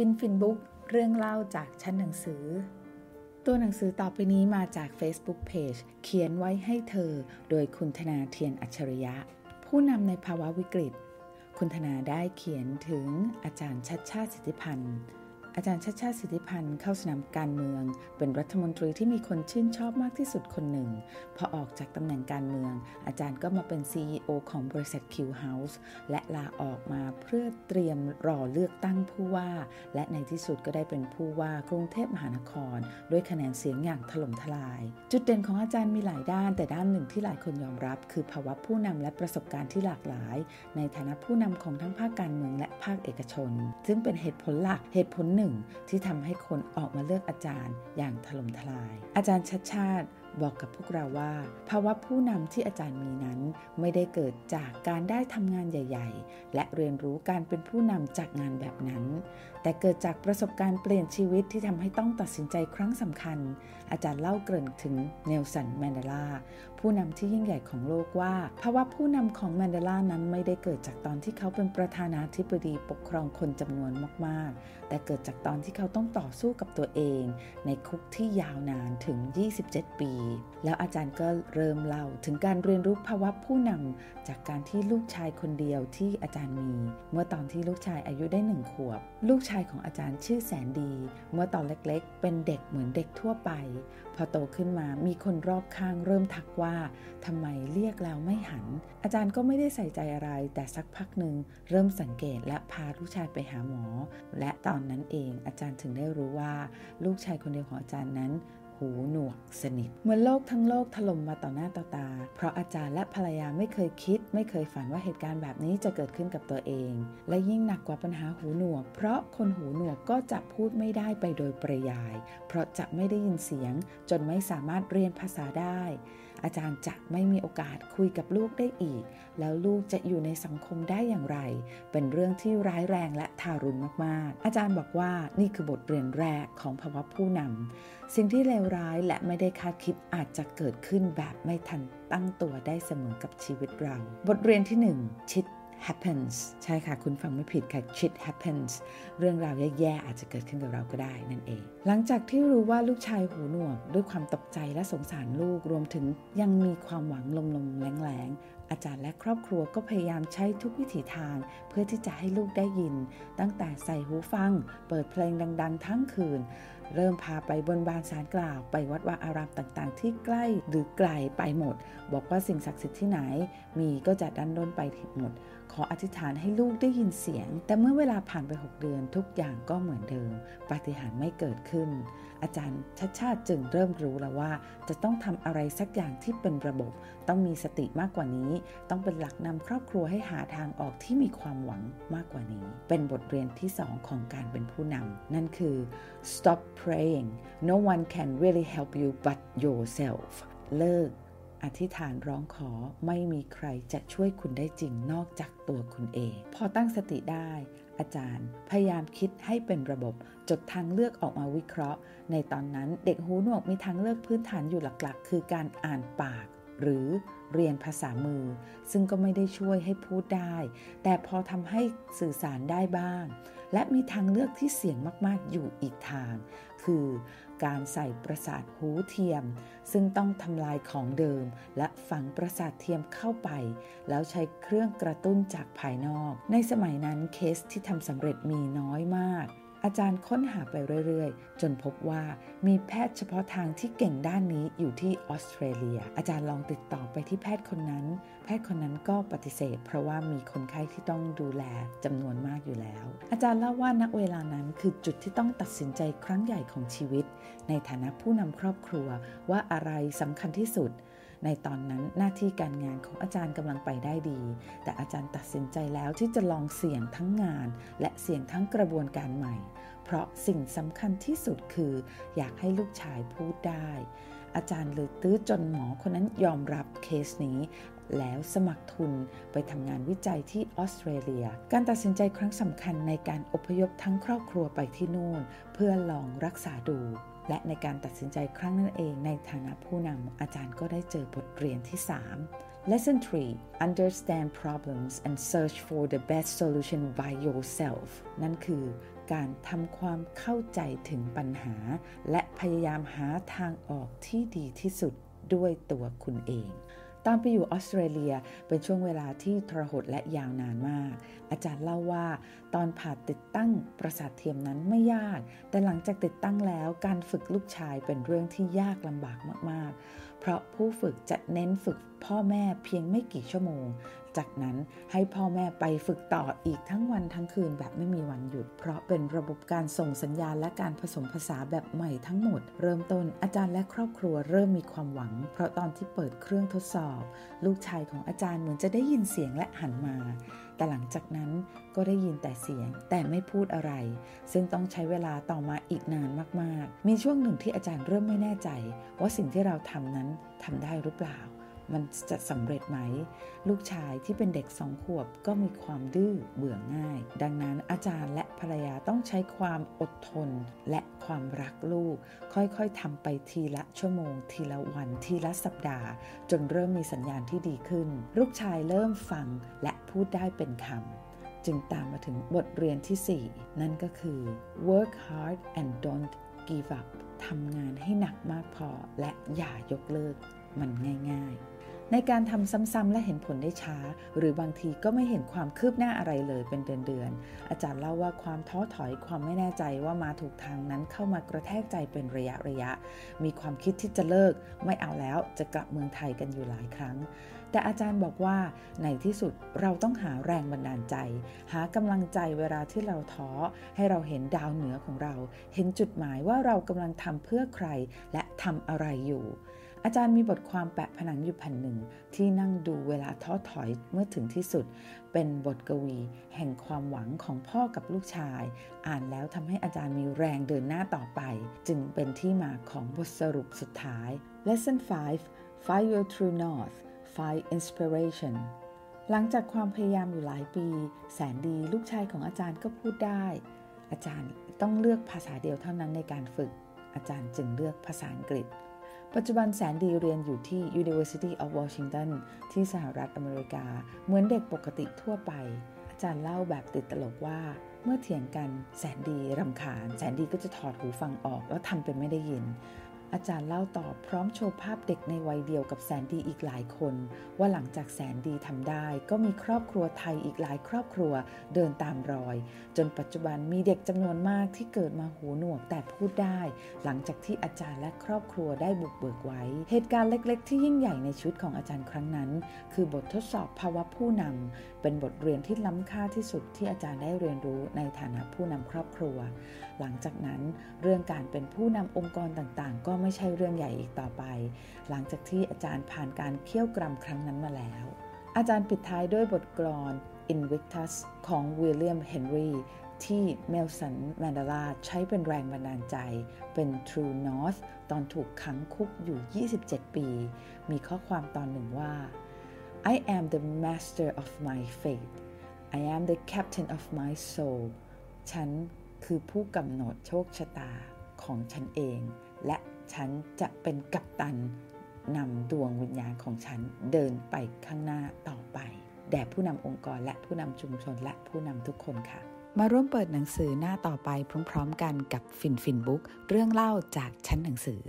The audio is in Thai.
ฟินฟินบุ๊กเรื่องเล่าจากชั้นหนังสือ ตัวหนังสือต่อไปนี้มาจาก Facebook Page เขียนไว้ให้เธอ โดยคุณธนาเทียนอัจฉริยะ ผู้นำในภาวะวิกฤต คุณธนาได้เขียนถึงอาจารย์ชัดชาติสิทธิพันธ์ อาจารย์ชาติชาติสิทธิพันธ์เข้าสนามการเมือง เป็นรัฐมนตรีที่มีคนชื่นชอบมากที่สุดคนหนึ่ง พอออกจากตำแหน่งการเมือง อาจารย์ก็มาเป็น CEO ของบริษัท Q House และลาออกมาเพื่อเตรียมรอเลือกตั้งผู้ว่า และในที่สุดก็ได้เป็นผู้ว่ากรุงเทพมหานคร ด้วยคะแนนเสียงอย่างถล่มทลาย จุดเด่นของอาจารย์มีหลายด้าน แต่ด้านหนึ่งที่หลายคนยอมรับ คือภาวะผู้นำและประสบการณ์ที่หลากหลาย ในฐานะผู้นำของทั้งภาคการเมืองและภาคเอกชน ซึ่งเป็นเหตุผลหลักเหตุผลหนึ่งที่ทำให้คนออกมาเลือกอาจารย์อย่างถล่มทลาย อาจารย์ชัดชาติบอกกับพวกเราว่า ภาวะผู้นำที่อาจารย์มีนั้น ไม่ได้เกิดจากการได้ทำงานใหญ่ ๆ และเรียนรู้การเป็นผู้นำจากงานแบบนั้นแต่เกิดจากประสบการณ์เปลี่ยนชีวิตที่ทำให้ต้องตัดสินใจครั้งสำคัญ อาจารย์เล่าเกริ่นถึงเนลสันแมนเดลา ผู้นำที่ยิ่งใหญ่ของโลกว่า ภาวะผู้นำของแมนเดลานั้นไม่ได้เกิดจากตอนที่เขาเป็นประธานาธิบดีปกครองคนจำนวนมาก ๆ แต่เกิดจากตอนที่เขาต้องต่อสู้กับตัวเอง ในคุกที่ยาวนานถึง 27 ปี แล้วอาจารย์ก็เริ่มเล่าถึงการเรียนรู้ภาวะผู้นำจากการที่ลูกชายคนเดียวที่อาจารย์มี เมื่อตอนที่ลูกชายอายุได้หนึ่งขวบ ลูกชายของอาจารย์ชื่อแสนดี เมื่อตอนเล็กๆ เป็นเด็กเหมือนเด็กทั่วไป พอโตขึ้นมามีคนรอบข้างเริ่มทักว่าทำไมเรียกแล้วไม่หัน อาจารย์ก็ไม่ได้ใส่ใจอะไร แต่สักพักหนึ่งเริ่มสังเกตและพาลูกชายไปหาหมอ และตอนนั้นเองอาจารย์ถึงได้รู้ว่า ลูกชายคนเดียวของอาจารย์นั้น หูหนวกสนิท เหมือนโลกทั้งโลกถล่มมาต่อหน้าต่อตา เพราะอาจารย์และภรรยาไม่เคยคิด ไม่เคยฝันว่าเหตุการณ์แบบนี้จะเกิดขึ้นกับตัวเอง และยิ่งหนักกว่าปัญหาหูหนวก เพราะคนหูหนวกก็จะพูดไม่ได้ไปโดยปริยาย เพราะจะไม่ได้ยินเสียงจนไม่สามารถเรียนภาษาได้ อาจารย์จะไม่มีโอกาสคุยกับลูกได้อีก แล้วลูกจะอยู่ในสังคมได้อย่างไร เป็นเรื่องที่ร้ายแรงและทารุณมากๆ อาจารย์บอกว่านี่คือบทเรียนแรกของภาวะผู้นำสิ่งที่เลวร้ายและไม่ได้คาดคิดอาจจะเกิดขึ้นแบบไม่ทันตั้งตัวได้เสมอกับชีวิตเรา บทเรียนที่ 1 ชิด happens ใช่ค่ะ คุณฟังไม่ผิดค่ะ shit happens เรื่องราวแย่ๆ อาจจะเกิดขึ้นกับเราก็ได้นั่นเอง หลังจากที่รู้ว่าลูกชายหูหนวก ด้วยความตกใจและสงสารลูกรวมถึงยังมีความหวังลมๆแรงๆ อาจารย์และครอบครัวก็พยายามใช้ทุกวิถีทาง เพื่อที่จะให้ลูกได้ยิน ตั้งแต่ใส่หูฟัง เปิดเพลงดังๆ ทั้งคืน เริ่มพาไปบนบานสารกล่าว ไปวัดวาอารามต่างๆ ที่ใกล้หรือไกลไปหมด บอกว่าสิ่งศักดิ์สิทธิ์ที่ไหน มีก็จะดันด้นไปหมด ขออธิษฐานให้ลูกได้ยินเสียง แต่เมื่อเวลาผ่านไป 6 เดือนทุกอย่างก็เหมือนเดิม ปาฏิหาริย์ไม่เกิดขึ้น อาจารย์ชัดชาติจึงเริ่มรู้แล้วว่า จะต้องทำอะไรสักอย่างที่เป็นระบบ ต้องมีสติมากกว่านี้ ต้องเป็นหลักนำครอบครัวให้หาทางออกที่มีความหวังมากกว่านี้ เป็นบทเรียนที่สองของการเป็นผู้นำนั่นคือ stop praying no one can really help you but yourself เลิก อธิษฐานร้องขอไม่มีใครจะช่วยคุณได้จริงนอกจากตัวคุณเอง พอตั้งสติได้ อาจารย์พยายามคิดให้เป็นระบบ จดทางเลือกออกมาวิเคราะห์ ในตอนนั้นเด็กหูหนวกมีทางเลือกพื้นฐานอยู่หลักๆ คือการอ่านปาก หรือเรียนภาษามือ ซึ่งก็ไม่ได้ช่วยให้พูดได้ แต่พอทำให้สื่อสารได้บ้าง และมีทางเลือกที่เสี่ยงมากๆอยู่อีกทาง คือ การใส่ประสาทหูเทียม ซึ่งต้องทำลายของเดิม และฝังประสาทเทียมเข้าไป แล้วใช้เครื่องกระตุ้นจากภายนอก ในสมัยนั้นเคสที่ทำสำเร็จมีน้อยมาก อาจารย์ค้นหาไปเรื่อยๆ จนพบว่ามีแพทย์เฉพาะทางที่เก่งด้านนี้อยู่ที่ออสเตรเลีย อาจารย์ลองติดต่อไปที่แพทย์คนนั้น แพทย์คนนั้นก็ปฏิเสธ เพราะว่ามีคนไข้ที่ต้องดูแลจำนวนมากอยู่แล้ว อาจารย์เล่าว่าณเวลานั้นคือจุดที่ต้องตัดสินใจครั้งใหญ่ของชีวิต ในฐานะผู้นำครอบครัวว่าอะไรสำคัญที่สุด ในตอนนั้นหน้าที่การงานของอาจารย์กำลังไปได้ดี แต่อาจารย์ตัดสินใจแล้วที่จะลองเสี่ยงทั้งงาน และเสี่ยงทั้งกระบวนการใหม่ เพราะสิ่งสำคัญที่สุดคือ อยากให้ลูกชายพูดได้ อาจารย์เลยตื้อจนหมอคนนั้นยอมรับเคสนี้แล้วสมัครทุนไปทำงานวิจัยที่ออสเตรเลีย การตัดสินใจครั้งสำคัญในการอพยพทั้งครอบครัวไปที่นู่น เพื่อลองรักษาดู และในการตัดสินใจครั้งนั้นเองในฐานะผู้นำอาจารย์ก็ได้เจอบทเรียนที่ 3 Lesson 3 Understand problems and search for the best solution by yourself นั่นคือการทำความเข้าใจถึงปัญหา และพยายามหาทางออกที่ดีที่สุดด้วยตัวคุณเอง ตอนไปอยู่ออสเตรเลียเป็นช่วงเวลาที่ทรหดและยาวนานมาก อาจารย์เล่าว่า ตอนผ่าติดตั้งประสาทเทียมนั้นไม่ยาก แต่หลังจากติดตั้งแล้วการฝึกลูกชายเป็นเรื่องที่ยากลำบากมากๆ เพราะผู้ฝึกจะเน้นฝึกพ่อแม่เพียงไม่กี่ชั่วโมง จากนั้นให้พ่อแม่ไปฝึกต่ออีกทั้งวันทั้งคืนแบบไม่มีวันหยุด เพราะเป็นระบบการส่งสัญญาณและการผสมผสานแบบใหม่ทั้งหมด เริ่มต้นอาจารย์และครอบครัวเริ่มมีความหวัง เพราะตอนที่เปิดเครื่องทดสอบ ลูกชายของอาจารย์เหมือนจะได้ยินเสียงและหันมา แต่หลังจากนั้นก็ได้ยินแต่เสียงแต่ไม่พูดอะไร ซึ่งต้องใช้เวลาต่อมาอีกนานมาก ๆ มีช่วงหนึ่งที่อาจารย์เริ่มไม่แน่ใจ ว่าสิ่งที่เราทำนั้นทำได้หรือเปล่า มันจะสำเร็จไหม ลูกชายที่เป็นเด็กสองขวบก็มีความดื้อเบื่อง่าย ดังนั้นอาจารย์และภรรยาต้องใช้ความอดทนและความรักลูก ค่อยๆทำไปทีละชั่วโมง ทีละวัน ทีละสัปดาห์ จนเริ่มมีสัญญาณที่ดีขึ้น ลูกชายเริ่มฟังและพูดได้เป็นคำจึงตามมาถึงบทเรียนที่ 4 นั่นก็คือ work hard and don't give up ทำงานให้หนักมากพอและอย่ายกเลิก มันง่ายๆ ในการทำซ้ำๆและเห็นผลได้ช้า หรือบางทีก็ไม่เห็นความคืบหน้าอะไรเลยเป็นเดือนๆอาจารย์เล่าว่าความท้อถอยความไม่แน่ใจว่ามาถูกทางนั้นเข้ามากระแทกใจเป็นระยะระยะ มีความคิดที่จะเลิก ไม่เอาแล้วจะกลับเมืองไทยกันอยู่หลายครั้งแต่อาจารย์บอกว่าในที่สุดเราต้องหาแรงบันดาลใจ หากำลังใจเวลาที่เราท้อ ให้เราเห็นดาวเหนือของเรา เห็นจุดหมายว่าเรากำลังทำเพื่อใครและทำอะไรอยู่ อาจารย์มีบทความแปะผนังอยู่แผ่นหนึ่ง ที่นั่งดูเวลาท้อถอยเมื่อถึงที่สุด เป็นบทกวี แห่งความหวังของพ่อกับลูกชาย อ่านแล้วทำให้อาจารย์มีแรงเดินหน้าต่อไป จึงเป็นที่มาของบทสรุปสุดท้าย Lesson 5 Find your true north Find inspiration หลังจากความพยายามอยู่หลายปี แสนดีลูกชายของอาจารย์ก็พูดได้ อาจารย์ต้องเลือกภาษาเดียวเท่านั้นในการฝึก อาจารย์จึงเลือกภาษาอังกฤษ ปัจจุบันแสนดีเรียนอยู่ที่ University of Washington ที่สหรัฐอเมริกา เหมือนเด็กปกติทั่วไป อาจารย์เล่าแบบติดตลกว่าเมื่อเถียงกันแสนดีรำคาญ แสนดีก็จะถอดหูฟังออกแล้วทำเป็นไม่ได้ยิน อาจารย์เล่าต่อพร้อมโชว์ภาพเด็กในวัยเดียวกับแสนดีอีกหลายคน ว่าหลังจากแสนดีทำได้ ก็มีครอบครัวไทยอีกหลายครอบครัวเดินตามรอย จนปัจจุบันมีเด็กจำนวนมากที่เกิดมาหูหนวกแต่พูดได้ หลังจากที่อาจารย์และครอบครัวได้บุกเบิกไว้ เหตุการณ์เล็ก ๆ ที่ยิ่งใหญ่ในชีวิตของอาจารย์ครั้งนั้น คือบททดสอบภาวะผู้นำเป็นบทเรียนที่ล้ำค่าที่สุดที่อาจารย์ได้เรียนรู้ในฐานะผู้นำครอบครัว หลังจากนั้นเรื่องการเป็นผู้นำองค์กรต่างๆ ก็ไม่ใช่เรื่องใหญ่อีกต่อไป หลังจากที่อาจารย์ผ่านการเคี่ยวกรำครั้งนั้นมาแล้ว อาจารย์ปิดท้ายด้วยบทกลอน Invictus ของวิลเลียมเฮนรีที่เนลสันแมนเดลาใช้เป็นแรงบันดาลใจ เป็น True North ตอนถูกขังคุกอยู่ 27 ปี มีข้อความตอนหนึ่งว่า I am the master of my fate I am the captain of my soul ฉันคือผู้กำหนดโชคชะตาของฉันเอง และฉันจะเป็นกัปตันนำดวงวิญญาณของฉันเดินไปข้างหน้าต่อไป แด่ผู้นำองค์กรและผู้นำชุมชนและผู้นำทุกคนค่ะ มาร่วมเปิดหนังสือหน้าต่อไปพร้อม ๆ กันกับฟินฟินบุ๊กเรื่องเล่าจากชั้นหนังสือ